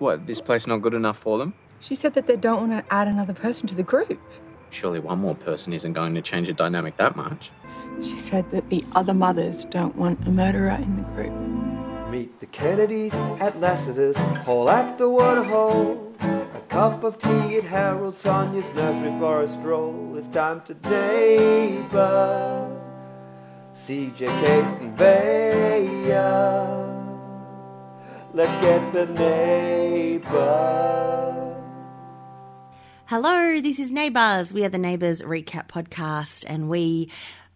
What, this place not good enough for them? She said that they don't want to add another person to the group. Surely one more person isn't going to change the dynamic that much. She said that the other mothers don't want a murderer in the group. Meet the Kennedys at Lassiter's Hall at the Waterhole. A cup of tea at Harold Sonya's nursery for a stroll. It's time to neighbors. CJ, Kate, and Vaya. Let's get the neighbors. Hello, this is Neighbours. We are the Neighbours Recap Podcast, and we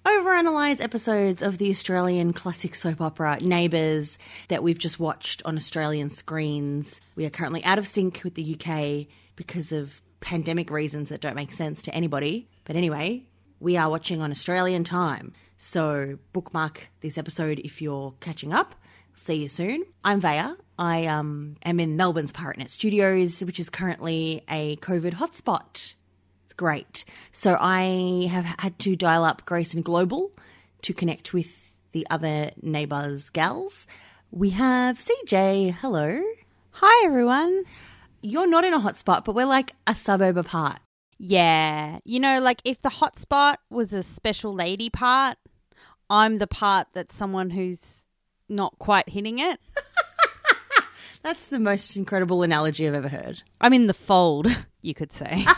overanalyze episodes of the Australian classic soap opera Neighbours that we've just watched on Australian screens. We are currently out of sync with the UK because of pandemic reasons that don't make sense to anybody. But anyway, we are watching on Australian time. So bookmark this episode if you're catching up. See you soon. I'm Vaya. I um, am in Melbourne's Pirate Studios, which is currently a COVID hotspot. It's great. So I have had to dial up Grace and Global to connect with the other neighbours gals. We have CJ. Hello. Hi, everyone. You're not in a hotspot, but we're like a suburb apart. Yeah. You know, like if the hotspot was a special lady part, I'm the part that's someone who's not quite hitting it. That's the most incredible analogy I've ever heard. I'm in the fold, you could say.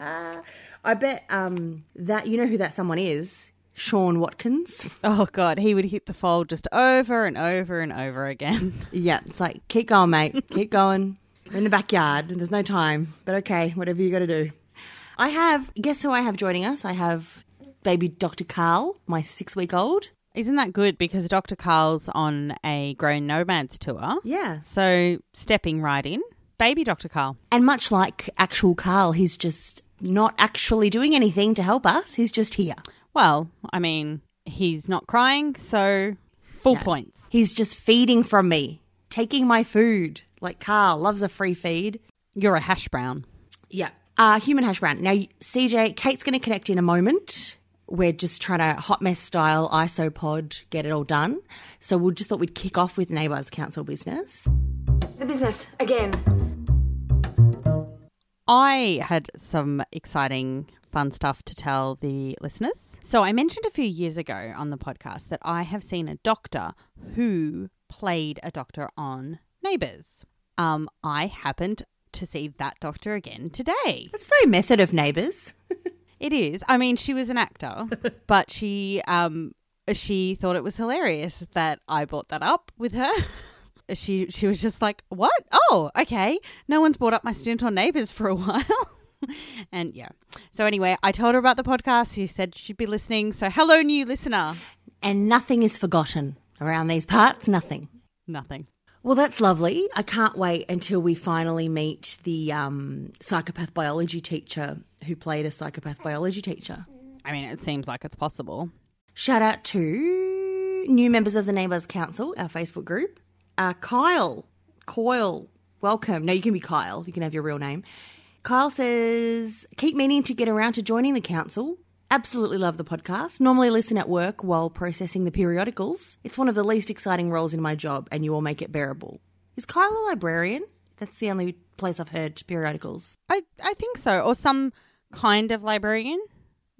I bet um, that you know who that someone is. Sean Watkins. oh, God. He would hit the fold just over and over and over again. Yeah, it's like keep going, mate. Keep going. We're in the backyard. and There's no time, but okay, whatever you got to do. I have. Guess who I have joining us? I have baby Dr. Carl, my six-week-old. Isn't that good? Because Dr. Carl's on a Grown Nomads tour. Yeah. So stepping right in, baby Dr. Carl. And much like actual Carl, he's just not actually doing anything to help us. He's just here. Well, I mean, he's not crying, so full points. He's just feeding from me, taking my food. Like Carl loves a free feed. You're a hash brown. Yeah. Uh, human hash brown. Now, CJ, Kate's going to connect in a moment. We're just trying to hot mess style isopod get it all done. So we just thought we'd kick off with Neighbours Council business. The business again. I had some exciting, fun stuff to tell the listeners. So, I mentioned a few years ago on the podcast that I have seen a doctor who played a doctor on Neighbours. Um, I happened to see that doctor again today. That's very method of Neighbours. It is. I mean, she was an actor, but she um she thought it was hilarious that I brought that up with her. she she was just like, "What? Oh, okay. No one's brought up my stint on Neighbours for a while." and yeah. So anyway, I told her about the podcast. She said she'd be listening. So hello, new listener. And nothing is forgotten around these parts. Nothing. Nothing. Well, that's lovely. I can't wait until we finally meet the um, psychopath biology teacher who played a psychopath biology teacher. I mean, it seems like it's possible. Shout out to new members of the Neighbours Council, our Facebook group. Uh, Kyle, Coyle, welcome. No, you can be Kyle. You can have your real name. Kyle says, keep meaning to get around to joining the council. Absolutely love the podcast. Normally listen at work while processing the periodicals. It's one of the least exciting roles in my job, and you all make it bearable. Is Kyle a librarian? That's the only place I've heard periodicals. I I think so, or some kind of librarian.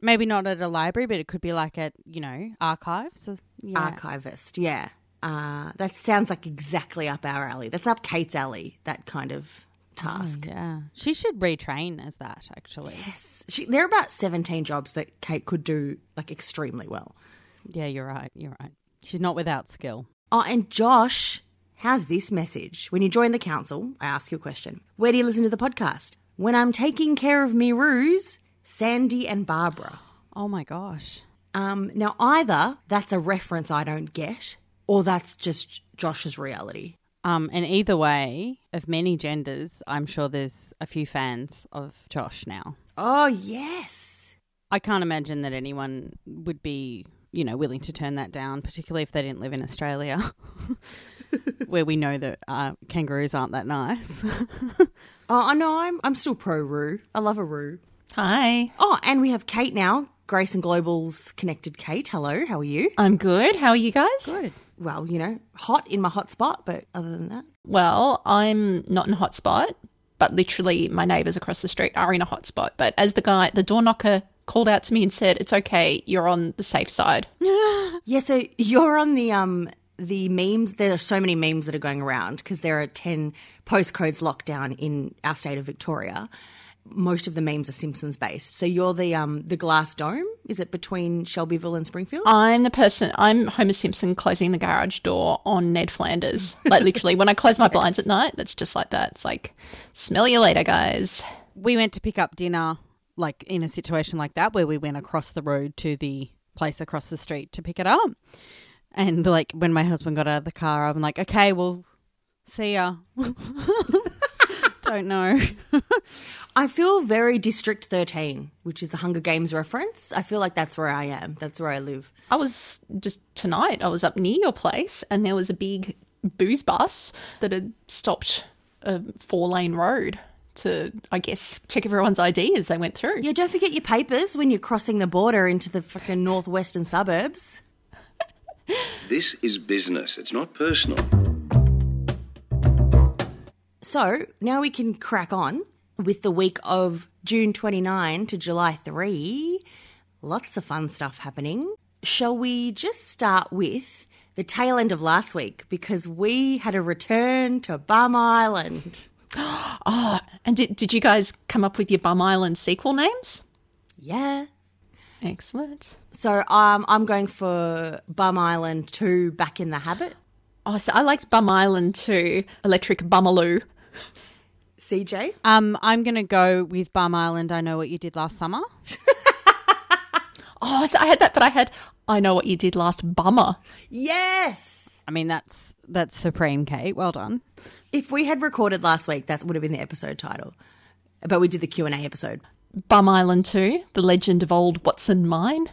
Maybe not at a library, but it could be like at you know archives. Yeah. Archivist, yeah. Uh, that sounds like exactly up our alley. That's up Kate's alley, that kind of task. Yeah, she should retrain as that. Actually, Yes. She, there are about 17 jobs that Kate could do like extremely well. yeah, you're right. You're right. She's not without skill. Oh, and Josh has this message. When you join the council, I ask you a question. Where do you listen to the podcast? When I'm taking care of me roos, Sandy and Barbara. Oh my gosh. Um, now, either that's a reference I don't get, or that's just Josh's reality. Um, and either way, of many genders, I'm sure there's a few fans of Josh now. Oh, yes. I can't imagine that anyone would be, you know, willing to turn that down, particularly if they didn't live in Australia, where we know that uh, kangaroos aren't that nice. Oh, I know. I'm, I'm still pro Roo. I love a Roo. Hi. Oh, and we have Kate now. Grace and Global's connected Kate. Hello, how are you? I'm good. How are you guys? Good. Well, you know, hot in my hot spot, but other than that, Well, I'm not in a hotspot, but literally my neighbours across the street are in a hotspot. But as the guy, the door knocker called out to me and said, It's okay, you're on the safe side. Yeah, so you're on the um the memes. There are so many memes that are going around because there are ten postcodes locked down in our state of Victoria. Most of the memes are Simpsons based. So you're the um the glass dome. Is it between Shelbyville and Springfield? I'm the person, I'm Homer Simpson closing the garage door on Ned Flanders. Like literally, when I close my blinds at night, it's just like that. It's like, smell you later, guys. We went to pick up dinner, like in a situation like that, where we went across the road to the place across the street to pick it up. And like when my husband got out of the car, I'm like, okay, well, see ya. Don't know. I feel very District 13, which is the Hunger Games reference. I feel like that's where I am. That's where I live. I was just tonight, I was up near your place and there was a big booze bus that had stopped a four lane road to, I guess, check everyone's ID as they went through. Yeah, don't forget your papers when you're crossing the border into the fucking northwestern suburbs. This is business, it's not personal. So now we can crack on with the week of June 29 to July 3. Lots of fun stuff happening. Shall we just start with the tail end of last week because we had a return to Bum Island. Oh, and did, did you guys come up with your Bum Island sequel names? Yeah. Excellent. So um, I'm going for Bum Island 2 Back in the Habit. Oh, so I liked Bum Island 2 Electric Bumaloo. CJ? Um, I'm going to go with Bum Island. I know what you did last summer. Oh, so I had that, but I had I know what you did last bummer. Yes! I mean, that's that's supreme, Kate. Well done. If we had recorded last week, that would have been the episode title. But we did the Q&A episode. Bum Island 2, The Legend of Old Watson Mine.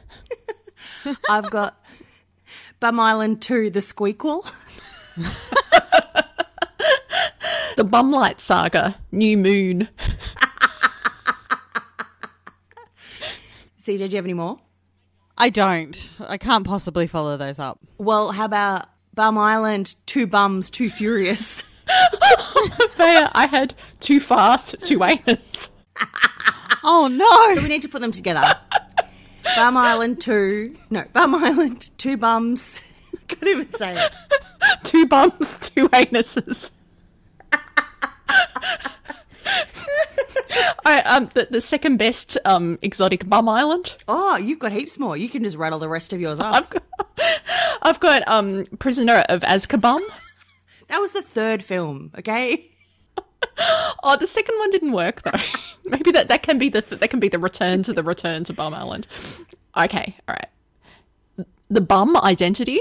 I've got Bum Island 2 The Squeakquel. The Bumlight Saga, New Moon. See, did you have any more? I don't. I can't possibly follow those up. Well, how about Bum Island, Two Bums, Too Furious? Fair, I had Too Fast, Too Anus. Oh no! So we need to put them together. Bum Island 2. No, Bum Island, Two Bums. I can't even say it. Two Bums, Two Anuses. I, um, the, the second best um, exotic bum island. Oh, you've got heaps more. You can just rattle the rest of yours off. I've got, I've got um, Prisoner of Azkaban. That was the third film, okay? Oh, the second one didn't work though. Maybe that, that can be the that can be the return to the return to Bum Island. Okay, all right. The bum identity,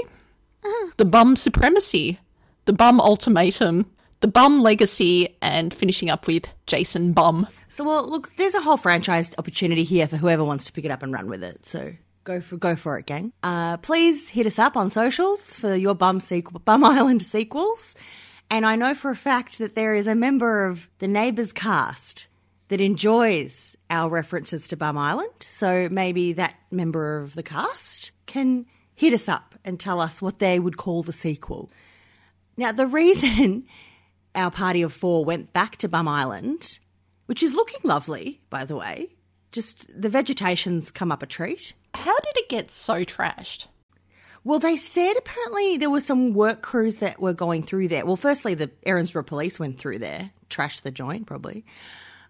the bum supremacy, the bum ultimatum, the bum legacy, and finishing up with Jason Bum. So, well, look, there's a whole franchise opportunity here for whoever wants to pick it up and run with it. So go for go for it, gang. Uh, please hit us up on socials for your Bum sequel, Bum Island sequels. And I know for a fact that there is a member of the Neighbours cast that enjoys our references to Bum Island. So maybe that member of the cast can hit us up and tell us what they would call the sequel. Now, the reason our party of four went back to Bum Island, which is looking lovely, by the way, just the vegetation's come up a treat. How did it get so trashed? Well, they said apparently there were some work crews that were going through there. Well, firstly, the Erinsborough police went through there, trashed the joint probably.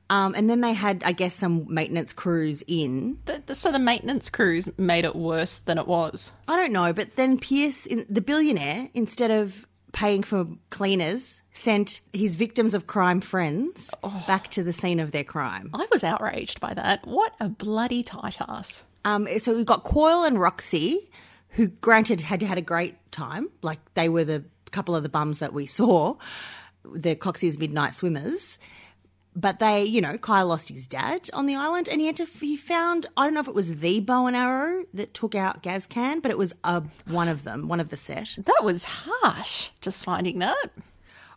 Um, and then they had, I guess, some maintenance crews in. The, the, so the maintenance crews made it worse than it was. I don't know, but then Pierce, in, the billionaire, instead of paying for cleaners, sent his victims of crime friends back to the scene of their crime. I was outraged by that. What a bloody tight ass. Um, so we've got Coyle and Roxy, who granted had had a great time. Like they were the couple of the bums that we saw, the Coxie's Midnight Swimmers. But they, you know, Kyle lost his dad on the island, and he had to. He found I don't know if it was the bow and arrow that took out Gazcan, but it was a one of them, one of the set. That was harsh, just finding that.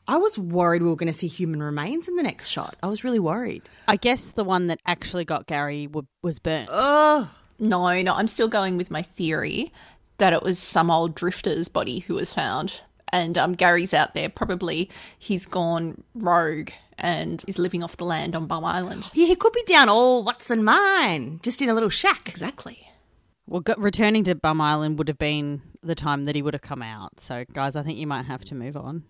I was worried we were going to see human remains in the next shot. I was really worried. I guess the one that actually got Gary w- was burnt. No, no, I'm still going with my theory that it was some old drifter's body who was found and um, Gary's out there. Probably he's gone rogue and is living off the land on Bum Island. Yeah, he could be down all what's in mine, just in a little shack. Exactly. Well, go- returning to Bum Island would have been the time that he would have come out. So, guys, I think you might have to move on.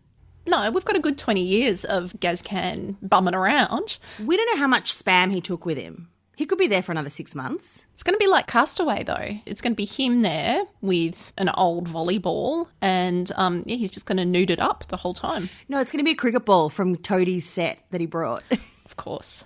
No, we've got a good 20 years of Gazcan bumming around. We don't know how much spam he took with him. He could be there for another six months. It's going to be like Castaway, though. It's going to be him there with an old volleyball, and um, yeah, he's just going to nude it up the whole time. No, it's going to be a cricket ball from Toadie's set that he brought. Of course.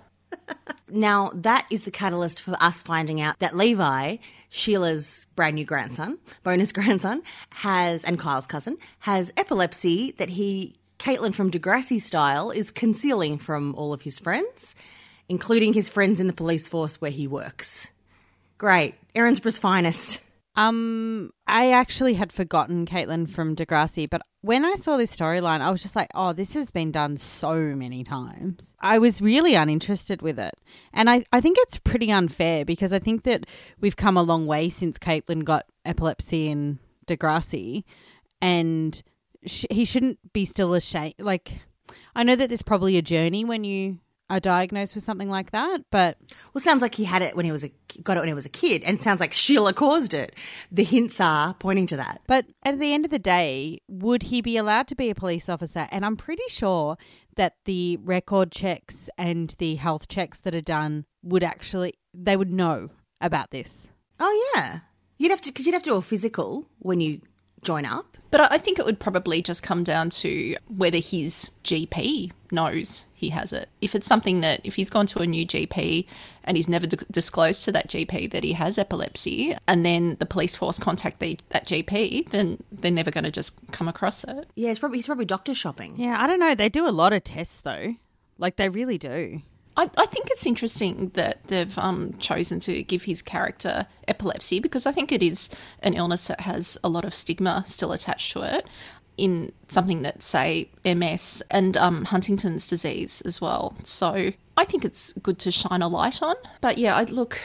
Now, that is the catalyst for us finding out that Levi, Sheila's brand new grandson, bonus grandson, has, and Kyle's cousin, has epilepsy that he, Caitlin from Degrassi style, is concealing from all of his friends, including his friends in the police force where he works. Great. Erinsborough's finest. Um, I actually had forgotten Caitlin from Degrassi, but when I saw this storyline, I was just like, oh, this has been done so many times. I was really uninterested with it. And I, I think it's pretty unfair because I think that we've come a long way since Caitlin got epilepsy in Degrassi, and sh- he shouldn't be still ashamed. Like, I know that there's probably a journey when you are diagnosed with something like that, but Well, sounds like he had it when he was a got it when he was a kid, and sounds like Sheila caused it. The hints are pointing to that. But at the end of the day, would he be allowed to be a police officer? And I'm pretty sure that the record checks and the health checks that are done would actually they would know about this. Oh yeah, you'd have to because you'd have to do a physical when you join up. But I I think it would probably just come down to whether his GP knows he has it. If it's something that, if he's gone to a new GP and he's never d- disclosed to that GP that he has epilepsy, and then the police force contact the, that GP, then they're never going to just come across it. Yeah, he's probably he's probably doctor shopping. Yeah, I don't know. They do a lot of tests though. Like they really do. I, I think it's interesting that they've um, chosen to give his character epilepsy because I think it is an illness that has a lot of stigma still attached to it in something that, say, MS and um, Huntington's disease as well. So I think it's good to shine a light on. But yeah, I look,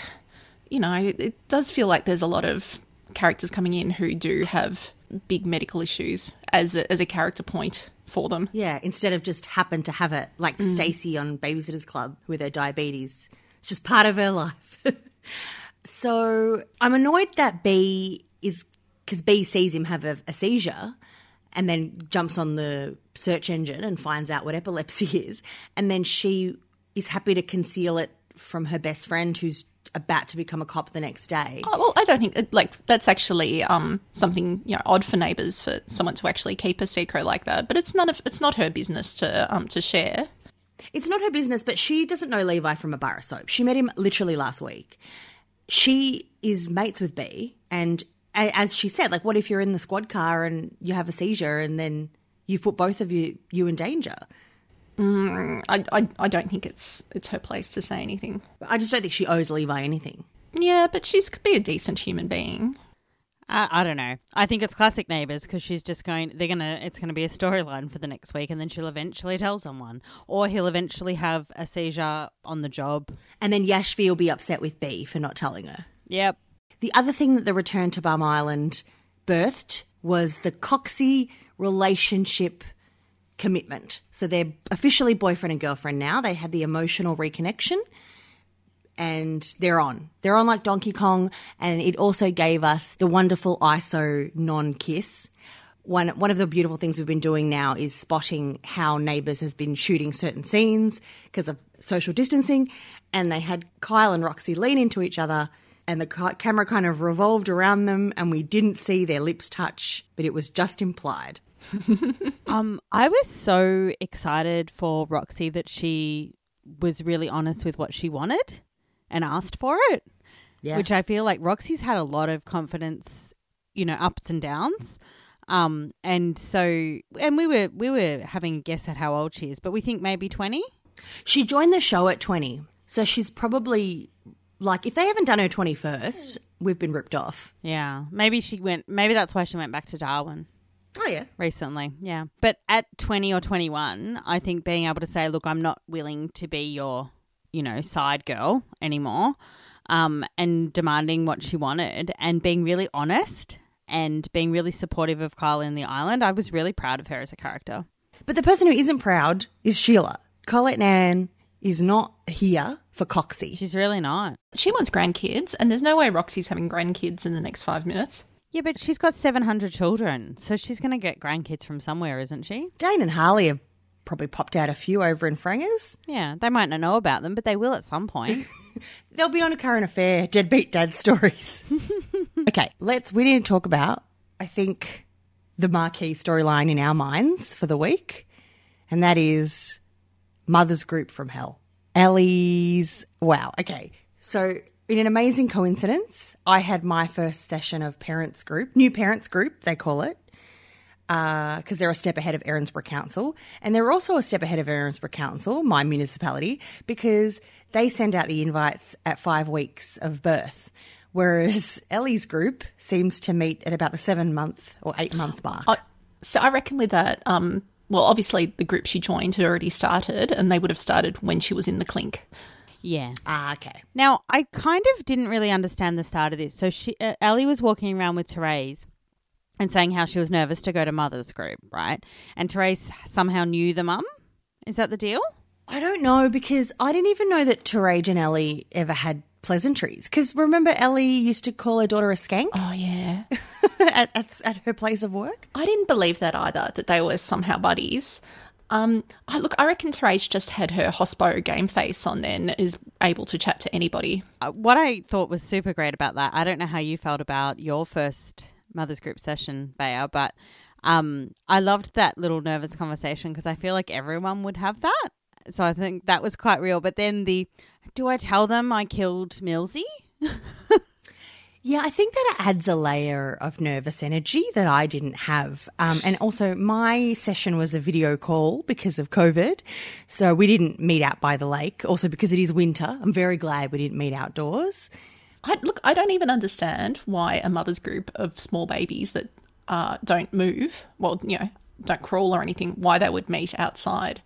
you know, it does feel like there's a lot of characters coming in who do have big medical issues as a, as a character point for them. Yeah, instead of just happen to have it, like mm. Stacy on Babysitters Club with her diabetes. It's just part of her life. so I'm annoyed that B is because B sees him have a, a seizure and then jumps on the search engine and finds out what epilepsy is. And then she is happy to conceal it from her best friend who's about to become a cop the next day. Oh, well, I don't think like that's actually um, something you know odd for neighbours for someone to actually keep a secret like that. But it's none of it's not her business to um to share. It's not her business, but she doesn't know Levi from a bar of soap. She met him literally last week. She is mates with B, and as she said, like, what if you're in the squad car and you have a seizure, and then you've put both of you you in danger? Mm, I, I I don't think it's it's her place to say anything. I just don't think she owes Levi anything. Yeah, but she's could be a decent human being. I, I don't know. I think it's classic neighbors because she's just going. They're gonna. It's gonna be a storyline for the next week, and then she'll eventually tell someone, or he'll eventually have a seizure on the job. And then Yashvi will be upset with B for not telling her. Yep. The other thing that the return to Bum Island birthed was the Coxie relationship commitment. So they're officially boyfriend and girlfriend now. They had the emotional reconnection and they're on. They're on like Donkey Kong. And it also gave us the wonderful ISO non kiss. One, one of the beautiful things we've been doing now is spotting how Neighbours has been shooting certain scenes because of social distancing. And they had Kyle and Roxy lean into each other, and the camera kind of revolved around them, and we didn't see their lips touch, but it was just implied. Um, I was so excited for Roxy that she was really honest with what she wanted and asked for it. Yeah. Which I feel like Roxy's had a lot of confidence, you know, ups and downs. Um, and so, and we were we were having a guess at how old she is, but we think maybe twenty. She joined the show at 20, so she's probably like, if they haven't done her 21st, we've been ripped off. Yeah, maybe she went. Maybe that's why she went back to Darwin Oh, yeah. recently. Yeah, but at twenty or twenty one, I think being able to say, "Look, I'm not willing to be your, you know, side girl anymore," um, and demanding what she wanted and being really honest and being really supportive of Kyle in the island. I was really proud of her as a character. But the person who isn't proud is Sheila. Colette Nan is not here for Coxie. She's really not. She wants grandkids, and there's no way Roxy's having grandkids in the next five minutes. Yeah, but she's got 700 children, so she's going to get grandkids from somewhere, isn't she? Dane and Harley have probably popped out a few over in Frangers. Yeah, they might not know about them, but they will at some point. They'll be on a current affair, deadbeat dad stories. okay, let's. We need to talk about. I think the marquee storyline in our minds for the week, and that is Mother's Group from Hell. Ellie's. Wow. Okay, so in an amazing coincidence, I had my first session of parents group, new parents group, they call it, because they're a step ahead of Erinsborough Council. And they're also a step ahead of Erinsborough Council, my municipality, because they send out the invites at five weeks of birth. Whereas Ellie's group seems to meet at about the seven month or eight month mark. I, so I reckon with that, um, well, obviously the group she joined had already started, and they would have started when she was in the clink. Yeah. ah, okay. Now, I kind of didn't really understand the start of this. So she, uh, Ellie was walking around with Therese and saying how she was nervous to go to mother's group, right? And Therese somehow knew the mum. Is that the deal? I don't know because I didn't even know that Therese and Ellie ever had pleasantries. Because remember, Ellie used to call her daughter a skank Oh yeah, at, at, at her place of work? I didn't believe that either. That they were somehow buddies. Um, I, look, I reckon Therese just had her hospo game face on then, is able to chat to anybody. Uh, what I thought was super great about that, I don't know how you felt about your first mother's group session, Bea, but um, I loved that little nervous conversation because I feel like everyone would have that. So I think that was quite real. But then the, do I tell them I killed Millsy? Yeah, I think that it adds a layer of nervous energy that I didn't have. Um, and also, my session was a video call because of COVID. So we didn't meet out by the lake. Also, because it is winter, I'm very glad we didn't meet outdoors. I, look, I don't even understand why a mother's group of small babies that uh, don't move, well, you know, don't crawl or anything, why they would meet outside.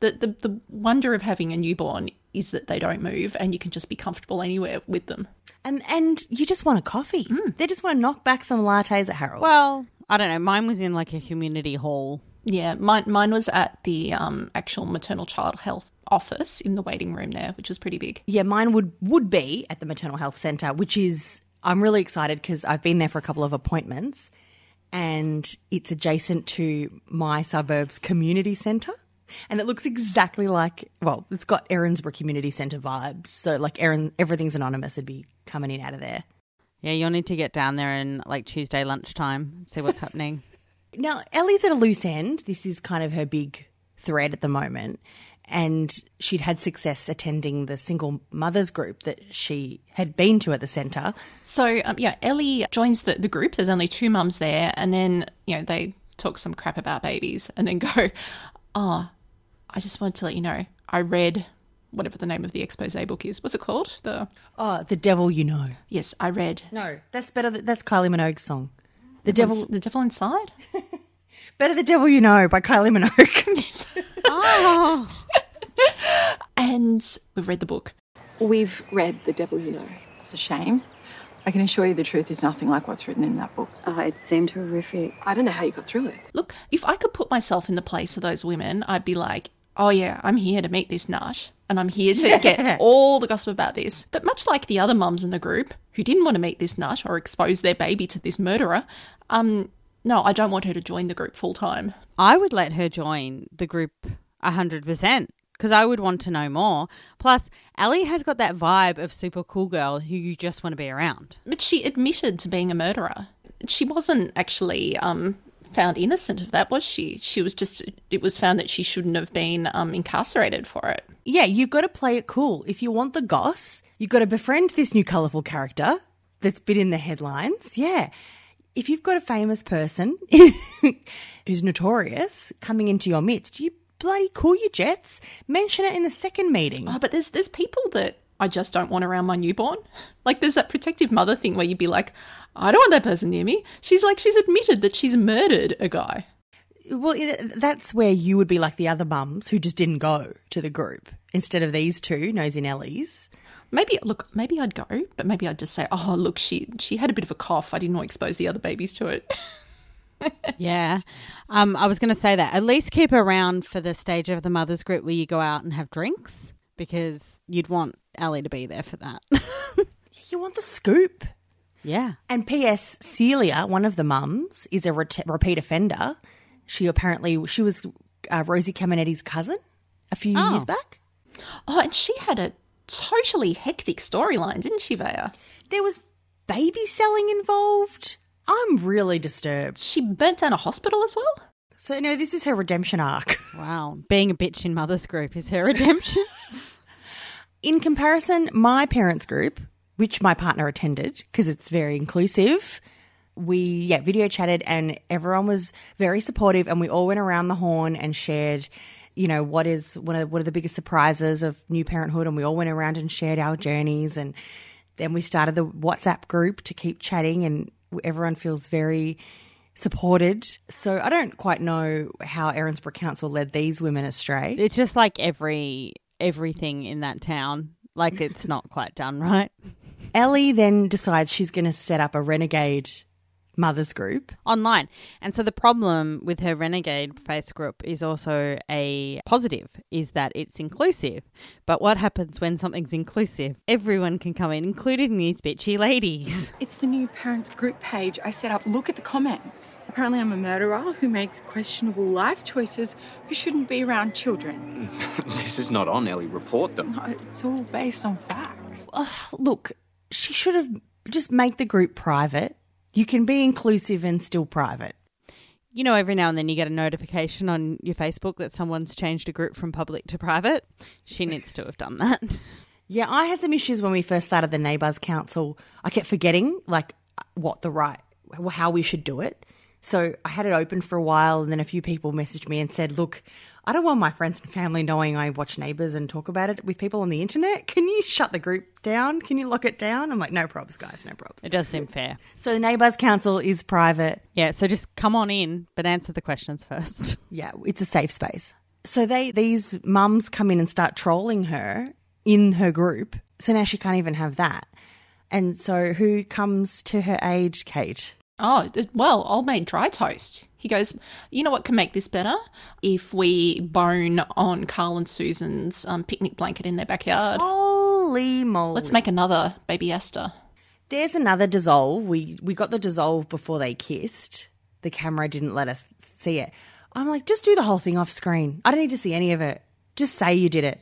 The, the the wonder of having a newborn is that they don't move and you can just be comfortable anywhere with them. And and you just want a coffee. They just want to knock back some lattes at Harold. Well, I don't know. Mine was in like a community hall. Yeah, mine mine was at the um, actual maternal child health office in the waiting room there, which was pretty big. yeah, mine would would be at the maternal health centre, which is I'm really excited because I've been there for a couple of appointments, and it's adjacent to my suburb's community centre. And it looks exactly like, well, it's got Erinsborough Community Centre vibes. So, like, Erin, everything's anonymous would be coming in out of there. Yeah, you'll need to get down there in like Tuesday lunchtime, see what's happening. Now, Ellie's at a loose end. This is kind of her big thread at the moment. And she'd had success attending the single mothers group that she had been to at the centre. So um, yeah, Ellie joins the, the group. There's only two mums there, and then you know they talk some crap about babies, and then go, "Oh, I just wanted to let you know I read whatever the name of the expose book is. What's it called? The Oh, the devil you know. yes, I read No, that's better. th- That's Kylie Minogue's song. The devil, the devil inside. better the devil you know by Kylie Minogue. oh, And we've read the book. We've read The Devil You Know. It's a shame. I can assure you the truth is nothing like what's written in that book. Oh, it seemed horrific. I don't know how you got through it. Look, if I could put myself in the place of those women, I'd be like, oh yeah, I'm here to meet this nut and I'm here to get all the gossip about this. But much like the other mums in the group who didn't want to meet this nut or expose their baby to this murderer, um, no, I don't want her to join the group full time. I would let her join the group 100% because I would want to know more. Plus, Ellie has got that vibe of super cool girl who you just want to be around. But she admitted to being a murderer. She wasn't actually um, found innocent of that, was she? She was just, it was found that she shouldn't have been um, incarcerated for it. yeah, you've got to play it cool. If you want the goss, you've got to befriend this new colourful character that's been in the headlines. Yeah. If you've got a famous person who's notorious coming into your midst, you bloody cool your jets. Mention it in the second meeting. Oh, but there's there's people that I just don't want around my newborn. Like there's that protective mother thing where you'd be like, I don't want that person near me. She's like she's admitted that she's murdered a guy. Well, that's where you would be like the other mums who just didn't go to the group instead of these two, Nosy Nellies. Maybe look, maybe I'd go, but maybe I'd just say, "Oh, look, she she had a bit of a cough. I didn't want to expose the other babies to it." Yeah. Um, I was going to say that. At least keep her around for the stage of the mothers group where you go out and have drinks because you'd want Ellie to be there for that. You want the scoop. Yeah. And P.S. Celia, one of the mums, is a ret- repeat offender. She apparently she was uh, Rosie Cammeniti's cousin a few Oh. years back. oh, and she had a totally hectic storyline, didn't she, Vaya? There was baby selling involved. I'm really disturbed. She burnt down a hospital as well. So no, this is her redemption arc. Wow. Being a bitch in mothers group is her redemption. In comparison, my parents group, which my partner attended because it's very inclusive, we yeah video chatted and everyone was very supportive and we all went around the horn and shared you know what is one of what are the biggest surprises of new parenthood and we all went around and shared our journeys and then we started the WhatsApp group to keep chatting and everyone feels very supported. So I don't quite know how Erinsborough Council led these women astray. it's just like every everything in that town. Like it's not quite done right. Ellie then decides she's going to set up a renegade mothers group. online. And so the problem with her renegade face group is also a positive, is that it's inclusive. But what happens when something's inclusive? Everyone can come in, including these bitchy ladies. It's the new parents group page I set up. Look at the comments. Apparently, I'm a murderer who makes questionable life choices who shouldn't be around children. this is not on Ellie. Report them. No, It's all based on facts. Look, she should have just make the group private. You can be inclusive and still private. You know, every now and then you get a notification on your Facebook that someone's changed a group from public to private. She needs to have done that. Yeah, I had some issues when we first started the Neighbours Council. I kept forgetting like what the right how we should do it. So I had it open for a while, and then a few people messaged me and said, "Look, I don't want my friends and family knowing I watch Neighbours and talk about it with people on the internet. Can you shut the group down? Can you lock it down?" I'm like, "No probs, guys, no probs." It does seem fair. So the Neighbours Council is private. Yeah, so just come on in, but answer the questions first. Yeah, it's a safe space. So they these mums come in and start trolling her in her group. So now she can't even have that. And so who comes to her aid, Kate? Oh, th- well, old mate dry toast. He goes, you know what can make this better? If we bone on Carl and Susan's um, picnic blanket in their backyard. Holy moly. Let's make another baby Esther. There's another dissolve. We we got the dissolve before they kissed. The camera didn't let us see it. I'm like, just do the whole thing off screen. I don't need to see any of it. Just say you did it.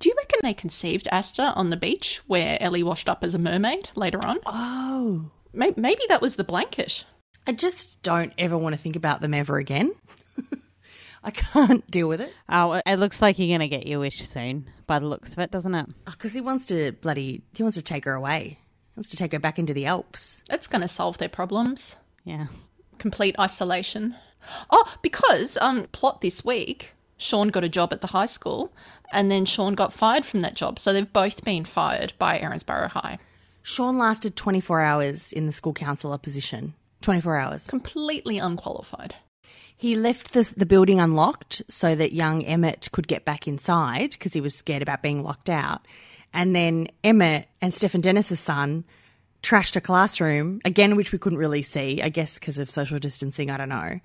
Do you reckon they conceived Aster on the beach where Ellie washed up as a mermaid later on? Oh. Maybe, maybe that was the blanket. I just don't ever want to think about them ever again. I can't deal with it. Oh, it looks like you're going to get your wish soon, by the looks of it, doesn't it? Because he wants to bloody, he wants to take her away. He wants to take her back into the Alps. That's going to solve their problems. Yeah. Complete isolation. Oh, because um, plot this week, Sean got a job at the high school, and then Sean got fired from that job. So they've both been fired by Erinsborough High. Sean lasted 24 hours in the school councillor position. 24 hours. Completely unqualified. He left the, the building unlocked so that young Emmett could get back inside because he was scared about being locked out. And then Emmett and Stephen Dennis's son trashed a classroom, again, which we couldn't really see, I guess because of social distancing, I don't know.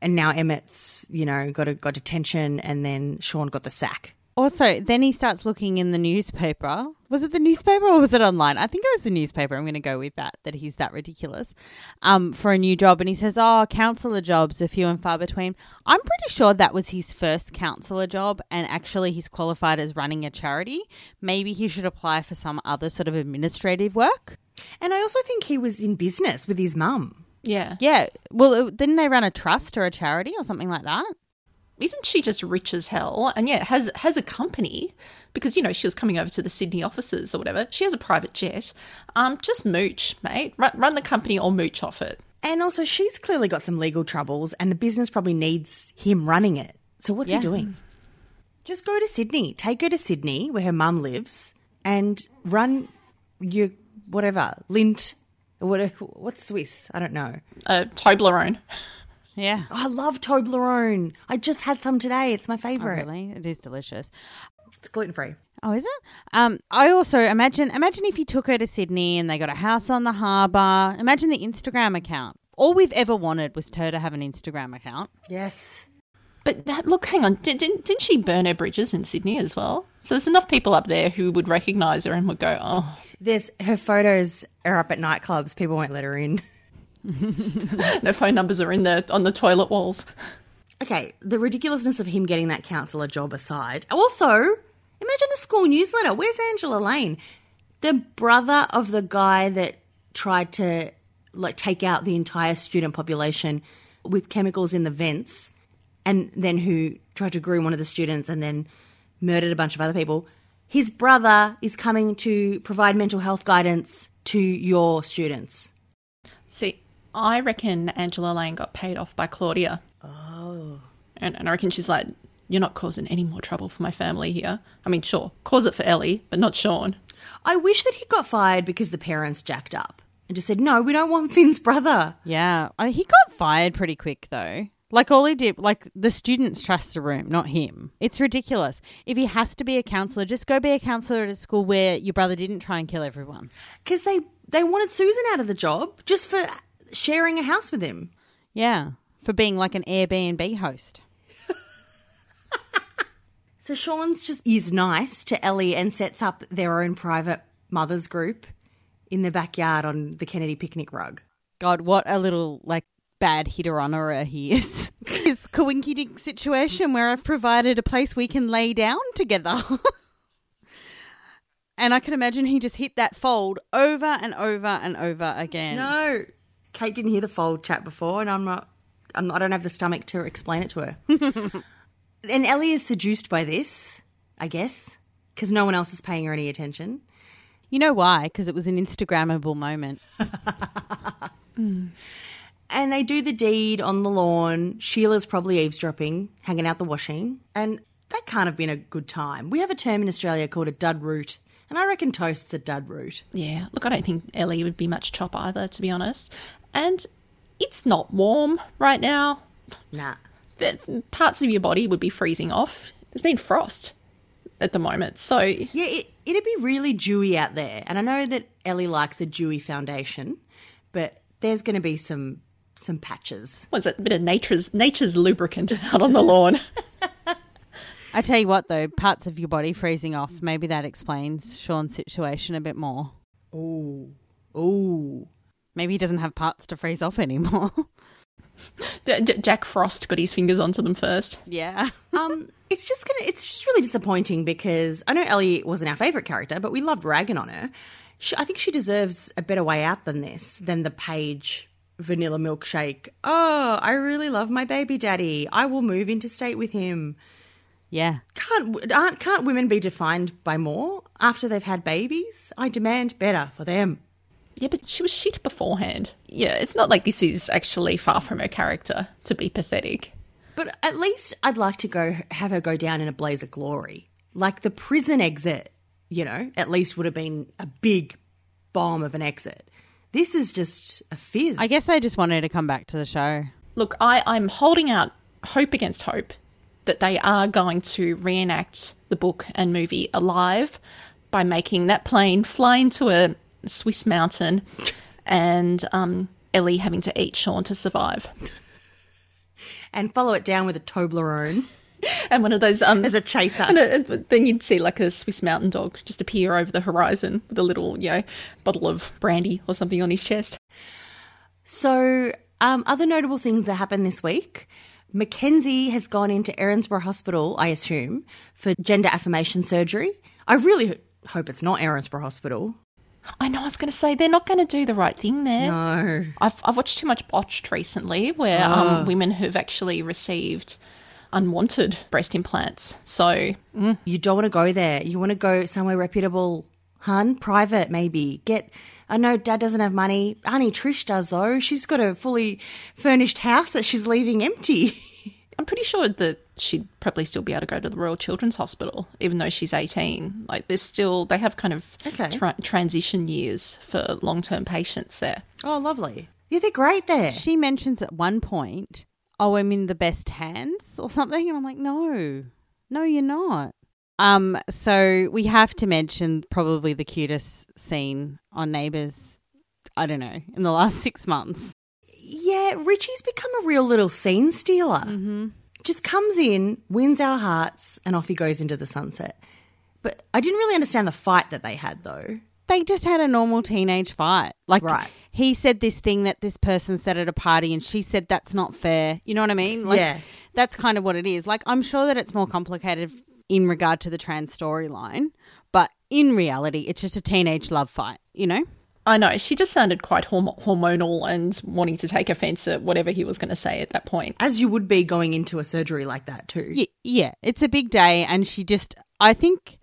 And now Emmett's, you know, got a, got detention and then Sean got the sack. Also, then he starts looking in the newspaper. Was it the newspaper or was it online? I think it was the newspaper. I'm going to go with that, that he's that ridiculous. Um, for a new job. And he says, Oh, councillor jobs are few and far between. I'm pretty sure that was his first councillor job. And actually, he's qualified as running a charity. Maybe he should apply for some other sort of administrative work. And I also think he was in business with his mum. Yeah. Yeah. Well, it- didn't they run a trust or a charity or something like that? Isn't she just rich as hell? And yeah, has has a company because you know she was coming over to the Sydney offices or whatever. She has a private jet. Um, just mooch, mate. Run, run the company or mooch off it. And also, she's clearly got some legal troubles, and the business probably needs him running it. So, what's Yeah. he doing? Just go to Sydney. Take her to Sydney, where her mum lives, and run your whatever lint. What, what's Swiss? I don't know. Uh, Toblerone. Yeah. Oh, I love Toblerone. I just had some today. It's my Oh, favorite. really? It is delicious. It's gluten free. Oh, is it? Um, I also imagine imagine if you took her to Sydney and they got a house on the harbour. Imagine the Instagram account. All we've ever wanted was her to have an Instagram account. Yes. But that, look, hang on. Did, didn't, didn't she burn her bridges in Sydney as well? So there's enough people up there who would recognise her and would go, oh, There's her photos are up at nightclubs. People won't let her in. no phone numbers are in the on the toilet walls. Okay, the ridiculousness of him getting that counsellor job aside. Also, imagine the school newsletter. Where's Angela Lane? The brother of the guy that tried to like take out the entire student population with chemicals in the vents and then who tried to groom one of the students and then murdered a bunch of other people. His brother is coming to provide mental health guidance to your students. See, I reckon Angela Lane got paid off by Claudia. And, and I reckon she's like, you're not causing any more trouble for my family here. I mean, sure, cause it for Ellie, but not Sean. I wish that he got fired because the parents jacked up and just said, no, we don't want Finn's brother. Yeah, uh, he got fired pretty quick though. Like all he did, like the students trust the room, not him. It's ridiculous. If he has to be a counselor, just go be a counselor at a school where your brother didn't try and kill everyone. Because they, they wanted Susan out of the job just for sharing a house with him. Yeah, for being like an Airbnb host. So Sean's just is nice to Ellie and sets up their own private mothers group in the backyard on the Kennedy picnic rug. God, what a little like bad hitter honorer he is. A coinky dink situation where I've provided a place we can lay down together. and I can imagine he just hit that fold over and over and over again. No, Kate didn't hear the fold chat before, and I'm not. I'm not I don't have the stomach to explain it to her. and Ellie is seduced by this, I guess, because no one else is paying her any attention. You know why? Because it was an Instagrammable moment. And they do the deed on the lawn. Sheila's probably eavesdropping, hanging out the washing. And that can't have been a good time. We have a term in Australia called a dud root. And I reckon toast's a dud root. Yeah, look, I don't think Ellie would be much chop either, to be honest. And it's not warm right now. Nah. The- Parts of your body would be freezing off. There's been frost at the moment, so Yeah, it, it'd be really dewy out there. And I know that Ellie likes a dewy foundation, but there's going to be some some patches. what's it? A bit of nature's nature's lubricant out on the lawn. I tell you what, though, parts of your body freezing off, maybe that explains Sean's situation a bit more. Oh, oh. Maybe he doesn't have parts to freeze off anymore. J- J- Jack Frost got his fingers onto them first. yeah. um, it's just gonna. It's just really disappointing because I know Ellie wasn't our favorite character, but we loved ragging on her. She, I think she deserves a better way out than this, than the page vanilla milkshake. Oh, I really love my baby daddy. I will move interstate with him. Yeah. Can't aren't can't women be defined by more after they've had babies? I demand better for them. Yeah, but she was shit beforehand. Yeah, it's not like this is actually far from her character to be pathetic. But at least I'd like to go have her go down in a blaze of glory. Like the prison exit, you know, at least would have been a big bomb of an exit. This is just a fizz. I guess I just wanted to come back to the show. Look, I, I'm holding out hope against hope that they are going to reenact the book and movie alive by making that plane fly into a Swiss mountain and um, Ellie having to eat Sean to survive. and follow it down with a Toblerone And one of those um, as a chaser. Uh, then you'd see like a Swiss mountain dog just appear over the horizon with a little, you know, bottle of brandy or something on his chest. So, um, other notable things that happened this week. Mackenzie has gone into Erinsborough Hospital, I assume, for gender affirmation surgery. I really hope it's not Erinsborough Hospital. I know. I was going to say they're not going to do the right thing there. No. I've I've watched too much botched recently, where um, women who've actually received unwanted breast implants. So mm, You don't want to go there. You want to go somewhere reputable, hun, private maybe. Get. I know dad doesn't have money. Auntie Trish does though. She's got a fully furnished house that she's leaving empty. I'm pretty sure that she'd probably still be able to go to the Royal Children's Hospital, even though she's 18. Like there's still they have kind of Okay. tra- transition years for long term patients there. oh, lovely. Yeah, they're great there. She mentions at one point, oh, I'm in the best hands or something. And I'm like, no, no, you're not. Um, so we have to mention probably the cutest scene on Neighbours. I don't know in the last six months. Yeah, Richie's become a real little scene stealer. Mm-hmm. Just comes in, wins our hearts, and off he goes into the sunset. But I didn't really understand the fight that they had, though. They just had a normal teenage fight. Like Right. he said this thing that this person said at a party, and she said that's not fair. You know what I mean? Like, Yeah. that's kind of what it is. Like I'm sure that it's more complicated in regard to the trans storyline, but in reality, it's just a teenage love fight. You know? I know she just sounded quite horm- hormonal and wanting to take offense at whatever he was going to say at that point. As you would be going into a surgery like that, too. Y- yeah, it's a big day, and she just, I think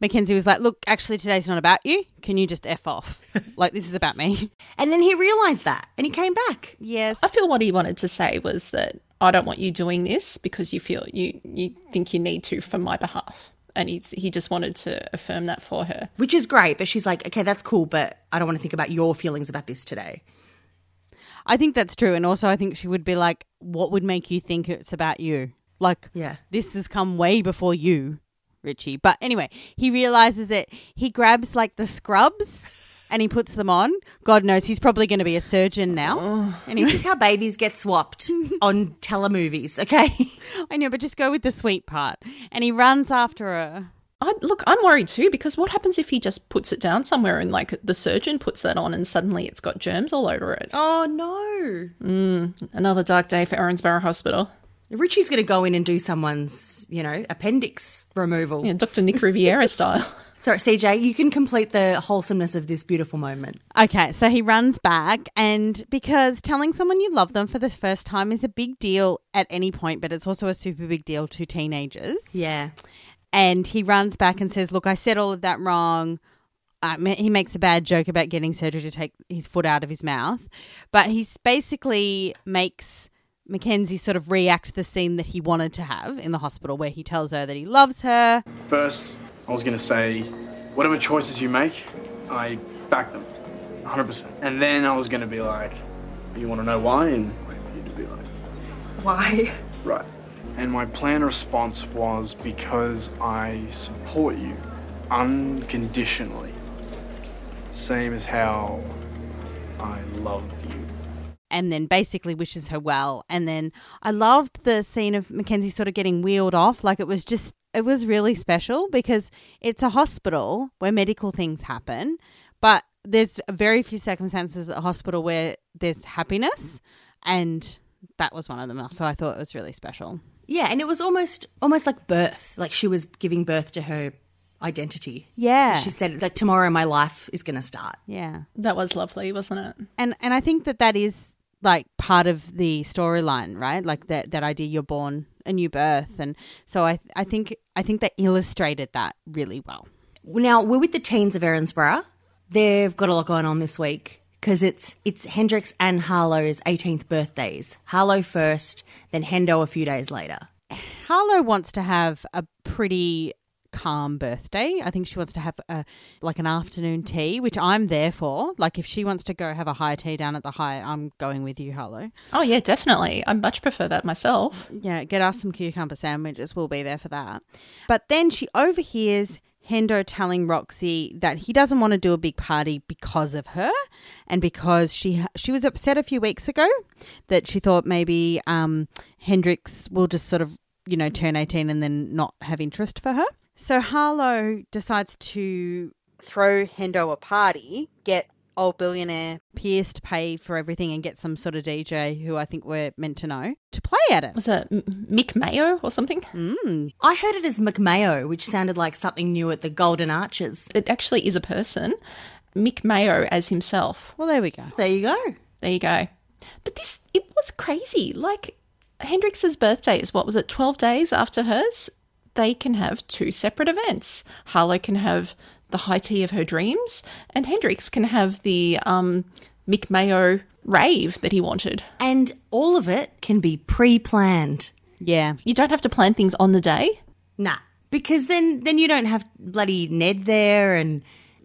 Mackenzie was like, "Look, actually, today's not about you. Can you just f off? like this is about me." And then he realised that and he came back. Yes, I feel what he wanted to say was that I don't want you doing this because you feel you you think you need to for my behalf, and he he just wanted to affirm that for her. Which is great, but she's like, okay, that's cool, but I don't want to think about your feelings about this today. I think that's true, and also I think she would be like, "What would make you think it's about you? Like, Yeah. this has come way before you, Richie." But anyway, he realizes it. He grabs like the scrubs. And he puts them on. God knows he's probably going to be a surgeon now. Anyway, This is how babies get swapped on telemovies, okay? I know, but just go with the sweet part. And he runs after her. I, look, I'm worried too because what happens if he just puts it down somewhere and like the surgeon puts that on and suddenly it's got germs all over it? Oh no. Mm, another dark day for Erinsborough Hospital. Richie's going to go in and do someone's, you know, appendix removal. Yeah, Dr. Nick Riviera style. Sorry, CJ, you can complete the wholesomeness of this beautiful moment. Okay, so he runs back, and because telling someone you love them for the first time is a big deal at any point, but it's also a super big deal to teenagers. Yeah. And he runs back and says, Look, I said all of that wrong. Um, he makes a bad joke about getting surgery to take his foot out of his mouth, but he basically makes Mackenzie sort of react the scene that he wanted to have in the hospital, where he tells her that he loves her. First, I was going to say, whatever choices you make, I back them. 100%. And then I was going to be like, you want to know why? And wait for you to be like, Why? right. And my plan response was because I support you unconditionally. Same as how I love you. and then basically wishes her well. And then I loved the scene of Mackenzie sort of getting wheeled off. Like it was just, it was really special because it's a hospital where medical things happen, but there's very few circumstances at a hospital where there's happiness. And that was one of them. So I thought it was really special. Yeah, and it was almost almost like birth. Like she was giving birth to her identity. Yeah. She said like tomorrow my life is going to start. Yeah. That was lovely, wasn't it? And and I think that that is like part of the storyline, right? Like that that idea you're born a new birth, and so I I think I think they illustrated that really well. Now we're with the teens of Erinsborough. They've got a lot going on this week because it's it's Hendrix and Harlow's 18th birthdays. Harlow first, then Hendo a few days later. Harlow wants to have a pretty calm birthday. I think she wants to have a like an afternoon tea, which I'm there for. Like if she wants to go have a high tea down at the Hyatt, I'm going with you, Harlow. Oh, yeah, definitely. I much prefer that myself. Yeah, get us some cucumber sandwiches. We'll be there for that. But then she overhears Hendo telling Roxy that he doesn't want to do a big party because of her, and because she she was upset a few weeks ago that she thought maybe um, Hendrix will just sort of you know turn eighteen and then not have interest for her. So Harlow decides to throw Hendo a party, get old billionaire Pierce to pay for everything, and get some sort of DJ who I think we're meant to know to play at it. Was it M- Mick Mayo or something? Mm. I heard it as McMayo, which sounded like something new at the Golden Arches. It actually is a person. Mick Mayo as himself. Well, there we go. There you go. There you go. But this, it was crazy. Like, Hendrix's birthday is what was it, 12 days after hers? They can have two separate events. Harlow can have the high tea of her dreams, and Hendrix can have the um, Mick Mayo rave that he wanted. And all of it can be pre-planned. Yeah. You don't have to plan things on the day. Nah, because then then you don't have bloody Ned there, and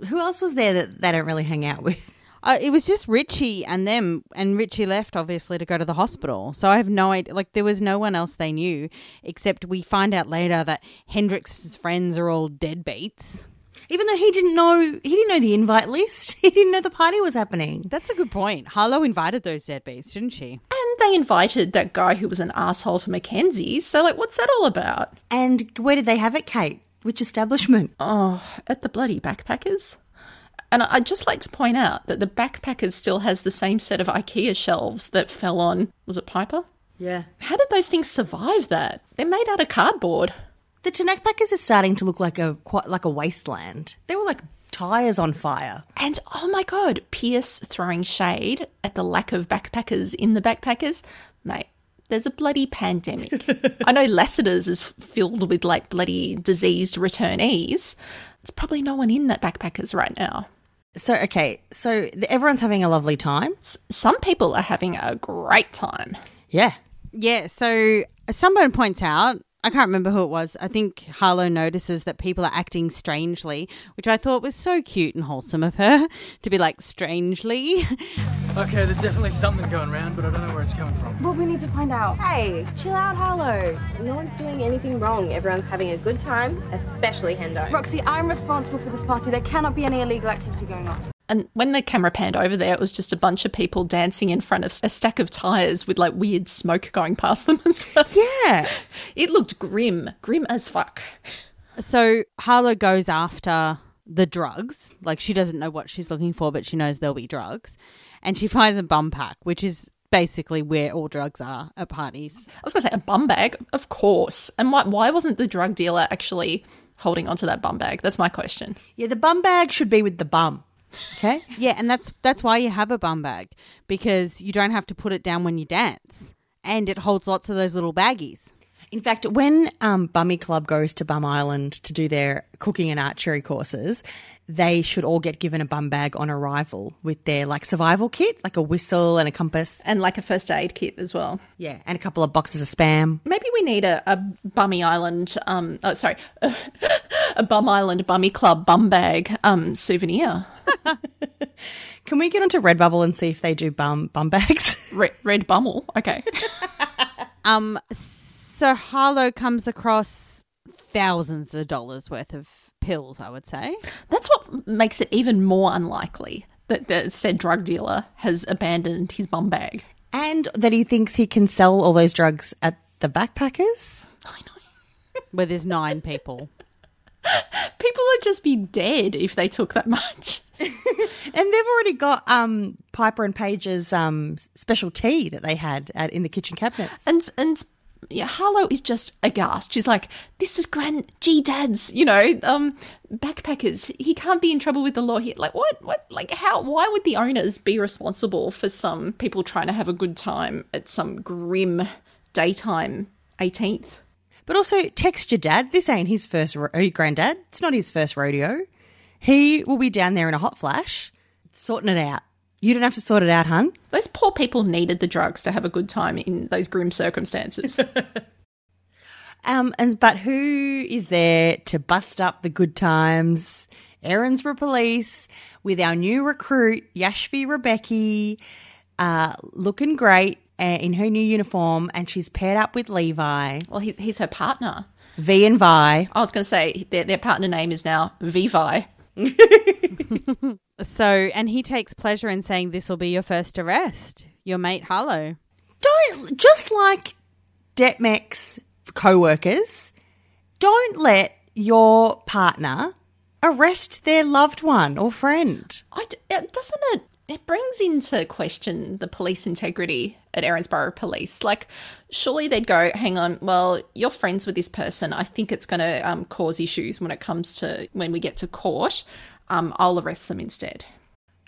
who else was there that they don't really hang out with? Uh, it was just Richie and them, and Richie left obviously to go to the hospital. So I have no idea. Like there was no one else they knew, except we find out later that Hendrix's friends are all deadbeats. Even though he didn't know, he didn't know the invite list. He didn't know the party was happening. That's a good point. Harlow invited those deadbeats, didn't she? And they invited that guy who was an asshole to Mackenzie. So, like, what's that all about? And where did they have it, Kate? Which establishment? Oh, at the bloody backpackers. And I- I'd just like to point out that the backpackers still has the same set of IKEA shelves that fell on, was it Piper? Yeah. How did those things survive that? They're made out of cardboard. The Tanak Packers is starting to look like a quite like a wasteland. They were like tires on fire. And oh my god, Pierce throwing shade at the lack of backpackers in the backpackers. Mate, there's a bloody pandemic. I know Lassiter's is filled with like bloody diseased returnees. It's probably no one in that backpackers right now. So okay, so everyone's having a lovely time. S- some people are having a great time. Yeah. Yeah, so someone points out, I can't remember who it was. I think Harlow notices that people are acting strangely, which I thought was so cute and wholesome of her to be like, strangely. Okay, there's definitely something going around, but I don't know where it's coming from. Well, we need to find out. Hey, chill out, Harlow. No one's doing anything wrong. Everyone's having a good time, especially Hendo. Roxy, I'm responsible for this party. There cannot be any illegal activity going on. And when the camera panned over there, it was just a bunch of people dancing in front of a stack of tires with like weird smoke going past them as well. Yeah. It looked grim, grim as fuck. So Harlow goes after the drugs. Like she doesn't know what she's looking for, but she knows there'll be drugs. And she finds a bum pack, which is basically where all drugs are at parties. I was going to say a bum bag, of course. And why, why wasn't the drug dealer actually holding onto that bum bag? That's my question. Yeah, the bum bag should be with the bum. Okay? Yeah, and that's that's why you have a bum bag because you don't have to put it down when you dance, and it holds lots of those little baggies. In fact, when um, Bummy Club goes to Bum Island to do their cooking and archery courses, they should all get given a bum bag on arrival with their like survival kit, like a whistle and a compass, And like a first aid kit as well. yeah, and a couple of boxes of spam. Maybe we need a, a Bummy Island, um, oh, sorry, a Bum Island Bummy Club bum bag um, souvenir. Can we get onto Redbubble and see if they do bum bum bags? Red, red Bummel. Okay. Um, so Harlow comes across thousands of dollars worth of pills. I would say. That's what makes it even more unlikely that the said drug dealer has abandoned his bum bag. and that he thinks he can sell all those drugs at the backpackers. where there's nine people. People would just be dead if they took that much. And they've already got um, Piper and Paige's um, special tea that they had at, in the kitchen cabinet. And and yeah, Harlow is just aghast. She's like, "This is Grand G Dad's, you know, um, backpackers. He can't be in trouble with the law here. Like, what? What? Like, how? Why would the owners be responsible for some people trying to have a good time at some grim daytime 18th?" But also, text your dad. This ain't his first, ro- your granddad. It's not his first rodeo. He will be down there in a hot flash, sorting it out. You don't have to sort it out, hun. Those poor people needed the drugs to have a good time in those grim circumstances. Um, and but who is there to bust up the good times? Erinsborough Police with our new recruit Yashvi Rebecchi, uh, looking great in her new uniform, and she's paired up with Levi, well, he's, he's her partner. V and Vi. I was going to say their, their partner name is now Vivi. So, and he takes pleasure in saying this will be your first arrest. Your mate Harlow. Don't just like Detmex co-workers. Don't let your partner arrest their loved one or friend. I d- it- doesn't it? It brings into question the police integrity at Erinsborough Police. Like, surely they'd go, "Hang on, well, you're friends with this person. I think it's going to um, cause issues when it comes to when we get to court. Um, I'll arrest them instead."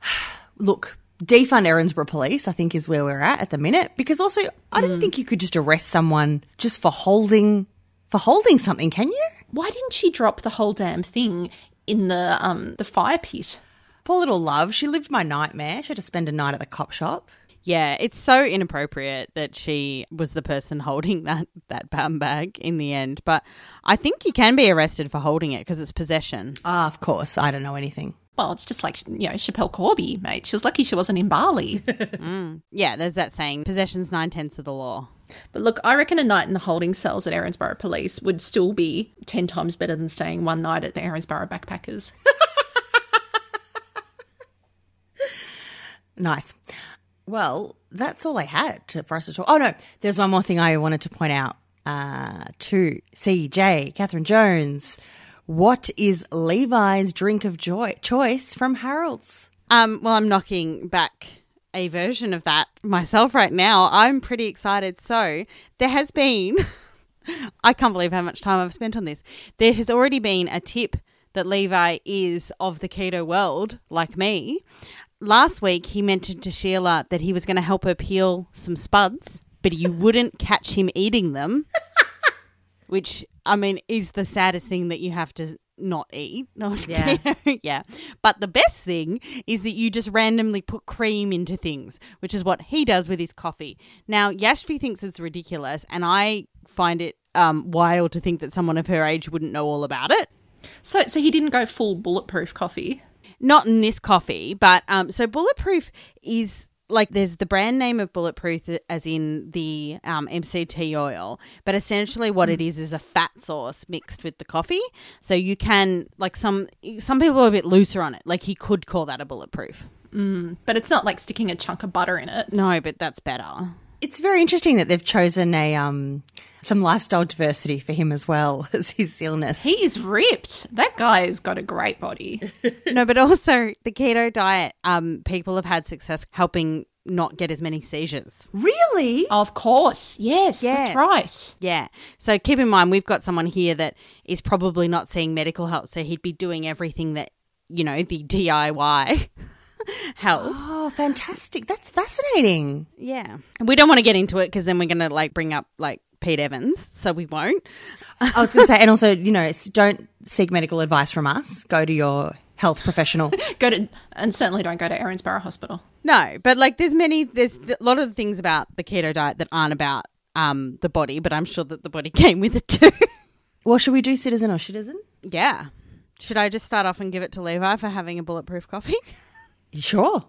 Look, defund Erinsborough Police, I think, is where we're at at the minute. Because also, I don't think you could just arrest someone just for holding for holding something, can you? Why didn't she drop the whole damn thing in the um the fire pit? Poor little love, she lived my nightmare. She had to spend a night at the cop shop. Yeah, it's so inappropriate that she was the person holding that that bum bag in the end. But I think you can be arrested for holding it because it's possession. Ah, of course, I don't know anything. Well, it's just like, you know, Schapelle Corby, mate. She was lucky she wasn't in Bali. Mm. Yeah, there's that saying possession's nine tenths of the law. But look, I reckon a night in the holding cells at Erinsborough Police would still be 10 times better than staying one night at the Erinsborough Backpackers. Nice. Well, that's all I had to, for us to talk. Oh no, there's one more thing I wanted to point out uh, to CJ, Catherine Jones. What is Levi's drink of joy choice from Harold's? Um, well, I'm knocking back a version of that myself right now. I'm pretty excited. So there has been, I can't believe how much time I've spent on this. There has already been a tip that Levi is of the keto world, like me. Last week, he mentioned to Sheila that he was going to help her peel some spuds, but you wouldn't catch him eating them, which, I mean, is the saddest thing that you have to not eat. Yeah. yeah. But the best thing is that you just randomly put cream into things, which is what he does with his coffee. Now, Yashvi thinks it's ridiculous, and I find it um, wild to think that someone of her age wouldn't know all about it. So, so he didn't go full bulletproof coffee. Not in this coffee, but um, so Bulletproof is like there's the brand name of Bulletproof as in the um, MCT oil, but essentially what it is is a fat sauce mixed with the coffee. So you can like some some people are a bit looser on it. Like he could call that a Bulletproof. Mm, but it's not like sticking a chunk of butter in it. No, but that's better. It's very interesting that they've chosen a um some lifestyle diversity for him as well as his illness. He is ripped. That guy has got a great body. no, but also the keto diet, um, people have had success helping not get as many seizures. Really? Of course. Yes, that's right. Yeah. So keep in mind, we've got someone here that is probably not seeing medical help, so he'd be doing everything that, you know, the DIY health. Oh, fantastic. That's fascinating. Yeah. We don't want to get into it because then we're going to like bring up like Pete Evans, so we won't. I was going to say, and also, you know, don't seek medical advice from us. Go to your health professional. Go to, and certainly don't go to Erinsborough Hospital. No, but like there's many, there's a lot of things about the keto diet that aren't about um, the body, but I'm sure that the body came with it too. well, should we do citizen or citizen? Yeah. Should I just start off and give it to Levi for having a bulletproof coffee? Sure.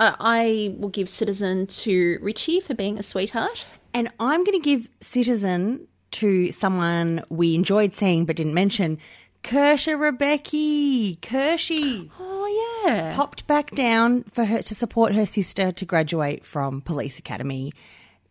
Uh, I will give Citizen to Richie for being a sweetheart. And I'm going to give citizen to someone we enjoyed seeing but didn't mention. Kirsha Rebecchi, Kershie. Oh yeah, popped back down for her to support her sister to graduate from police academy.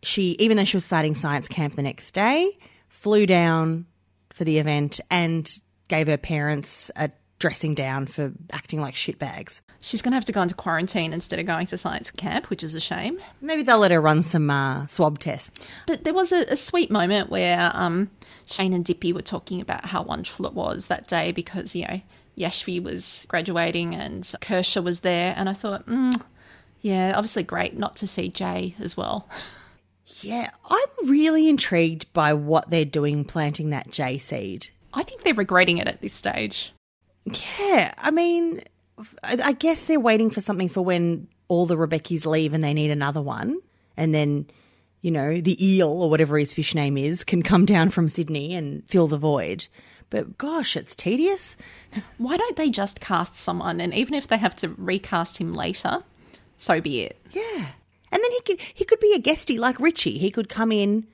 She, even though she was starting science camp the next day, flew down for the event and gave her parents a dressing down for acting like shitbags. She's going to have to go into quarantine instead of going to science camp, which is a shame. Maybe they'll let her run some uh, swab tests. But there was a, a sweet moment where um, Shane and Dipi were talking about how wonderful it was that day because, you know, Yashvi was graduating and Kirsha was there. And I thought, mm, yeah, obviously great not to see Jay as well. Yeah, I'm really intrigued by what they're doing planting that J seed. I think they're regretting it at this stage. Yeah, I mean, I guess they're waiting for something for when all the Rebecchis leave and they need another one. And then, you know, the eel or whatever his fish name is can come down from Sydney and fill the void. But gosh, it's tedious. Why don't they just cast someone? And even if they have to recast him later, so be it. Yeah. And then he could he could be a guestie like Richie. He could come in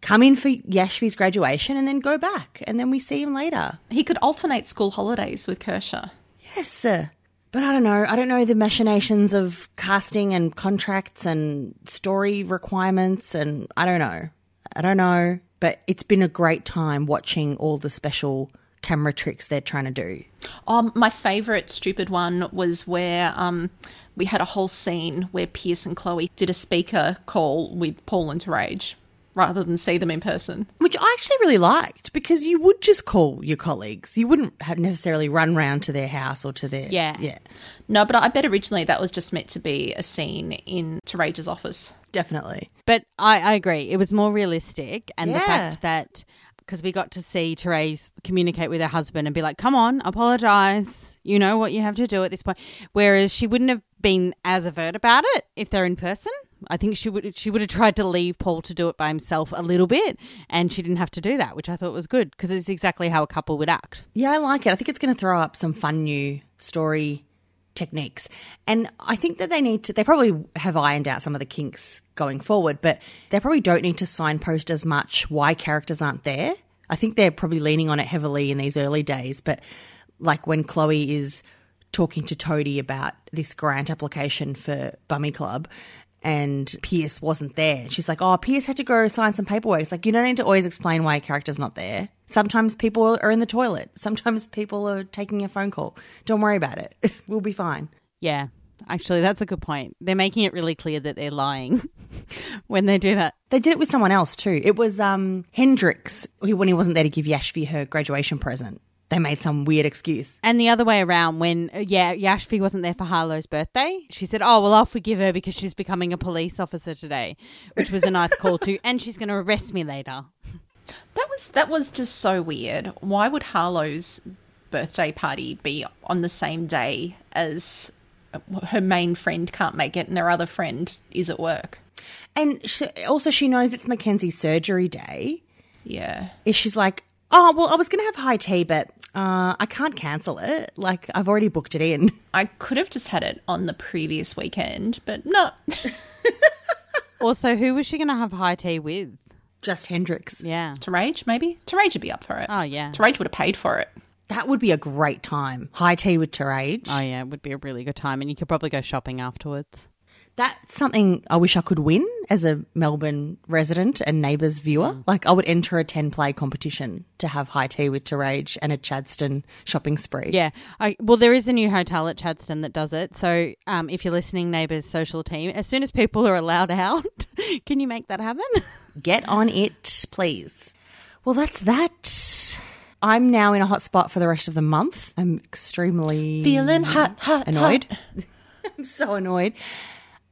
come in for Yashvi's graduation and then go back and then we see him later. He could alternate school holidays with Kirsha. Yes, sir. But I don't know. I don't know the machinations of casting and contracts and story requirements and I don't know. I don't know. But it's been a great time watching all the special camera tricks they're trying to do. Um, my favourite stupid one was where um, we had a whole scene where Pierce and Chloe did a speaker call with Paul and Therese rather than see them in person. Which I actually really liked because you would just call your colleagues. You wouldn't have necessarily run round to their house or to their Yeah. yeah. No, but I bet originally that was just meant to be a scene in Therese's office. Definitely. But I, I agree. It was more realistic. And the fact that, because we got to see Therese communicate with her husband and be like, come on, apologize. You know what you have to do at this point. Whereas she wouldn't have been as overt about it if they're in person. I think she would she would have tried to leave Paul to do it by himself a little bit, and she didn't have to do that, which I thought was good because it's exactly how a couple would act. Yeah, I like it. I think it's going to throw up some fun new story techniques. And I think that they need to, they probably have ironed out some of the kinks going forward, but they probably don't need to signpost as much why characters aren't there. I think they're probably leaning on it heavily in these early days, but like when Chloe is talking to Toadie about this grant application for Bummy Club and Pierce wasn't there. She's like, Oh, Pierce had to go sign some paperwork. It's like, you don't need to always explain why a character's not there. Sometimes people are in the toilet. Sometimes people are taking a phone call. Don't worry about it. we'll be fine. Yeah, actually, that's a good point. They're making it really clear that they're lying when they do that. They did it with someone else too. It was um, Hendrix, who, when he wasn't there to give Yashvi her graduation present, they made some weird excuse. And the other way around, when uh, yeah, Yashvi wasn't there for Harlow's birthday, she said, "Oh well, I'll forgive her because she's becoming a police officer today," which was a nice call too, and she's going to arrest me later. That was that was just so weird. Why would Harlow's birthday party be on the same day as her main friend can't make it and her other friend is at work? And she, also, she knows it's Mackenzie's surgery day. Yeah. Is she's like, oh well, I was going to have high tea, but uh, I can't cancel it. Like I've already booked it in. I could have just had it on the previous weekend, but no. also, who was she going to have high tea with? Just Hendrix. Yeah. Therese, maybe? Therese would be up for it. Oh, yeah. Therese would have paid for it. That would be a great time. High tea with Therese. Oh, yeah, it would be a really good time. And you could probably go shopping afterwards. That's something I wish I could win as a Melbourne resident and Neighbours viewer. Like, I would enter a 10 play competition to have high tea with Therese and a Chadstone shopping spree. Yeah. I, well, there is a new hotel at Chadstone that does it. So um, if you're listening, Neighbours social team, as soon as people are allowed out, can you make that happen? Get on it, please. Well, that's that. I'm now in a hot spot for the rest of the month. I'm extremely feeling hot, hot, annoyed. hot. I'm so annoyed.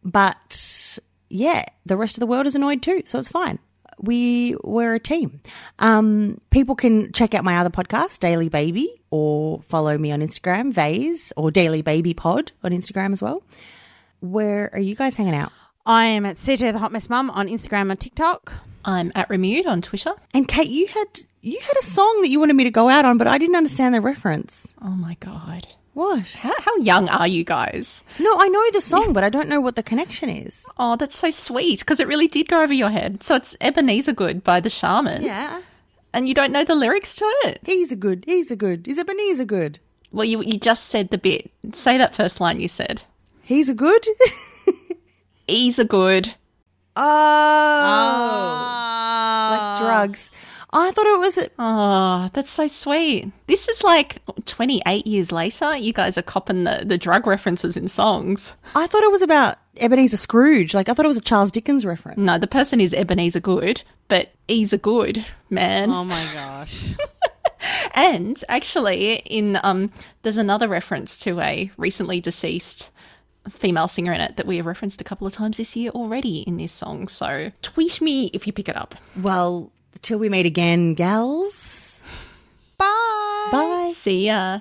But yeah, the rest of the world is annoyed too, so it's fine. We were a team. Um, people can check out my other podcast, Daily Baby, or follow me on Instagram, Vase, or Daily Baby Pod on Instagram as well. Where are you guys hanging out? I am at CJ the Hot Mess Mum on Instagram and TikTok. I'm at Remude on Twitter. And Kate, you had you had a song that you wanted me to go out on, but I didn't understand the reference. Oh my god. What? How, how young are you guys? No, I know the song, but I don't know what the connection is. Oh, that's so sweet because it really did go over your head. So it's Ebeneezer Goode by the Shamen. Yeah. And you don't know the lyrics to it. He's a good. He's a good. Is Ebenezer good? Well, you you just said the bit. Say that first line you said. He's a good. He's a good. Oh. Like drugs. I thought it was. A- Oh, that's so sweet. This is like 28 years later. You guys are copping the, the drug references in songs. I thought it was about Ebenezer Scrooge. Like I thought it was a Charles Dickens reference. No, the person is Ebeneezer Goode, but he's a good man. Oh my gosh. and actually, in um, there's another reference to a recently deceased female singer in it that we have referenced a couple of times this year already in this song. So tweet me if you pick it up. Well, till we meet again, gals. Bye. Bye. See ya.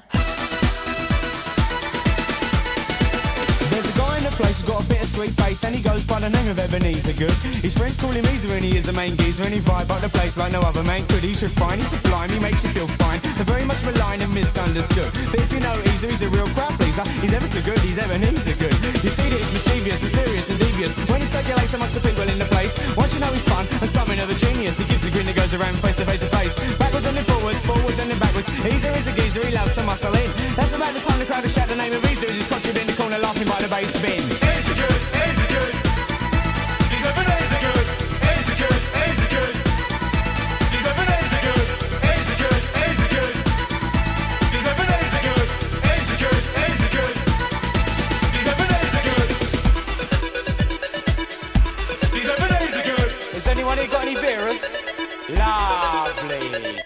Sweet face and he goes by the name of Ebeneezer Goode. His friends call him Easer and he is the main geezer and he vibe up the place like no other man could. He's refined, he's sublime, he makes you feel fine. They're very much maligned and misunderstood. But if you know Easer, he's a real crowd pleaser. He's ever so good, he's Ebeneezer Goode. You see that he's mischievous, mysterious and devious. When he circulates amongst the people in the place, once you know he's fun and something of a genius, he gives a grin that goes around face to face to face. Backwards and then forwards, forwards and then backwards. Easer is a geezer, he loves to muscle in. That's about the time the crowd will shout the name of Easer as he's conjured in the corner laughing by the bass bin. Anybody got any beers? Lovely.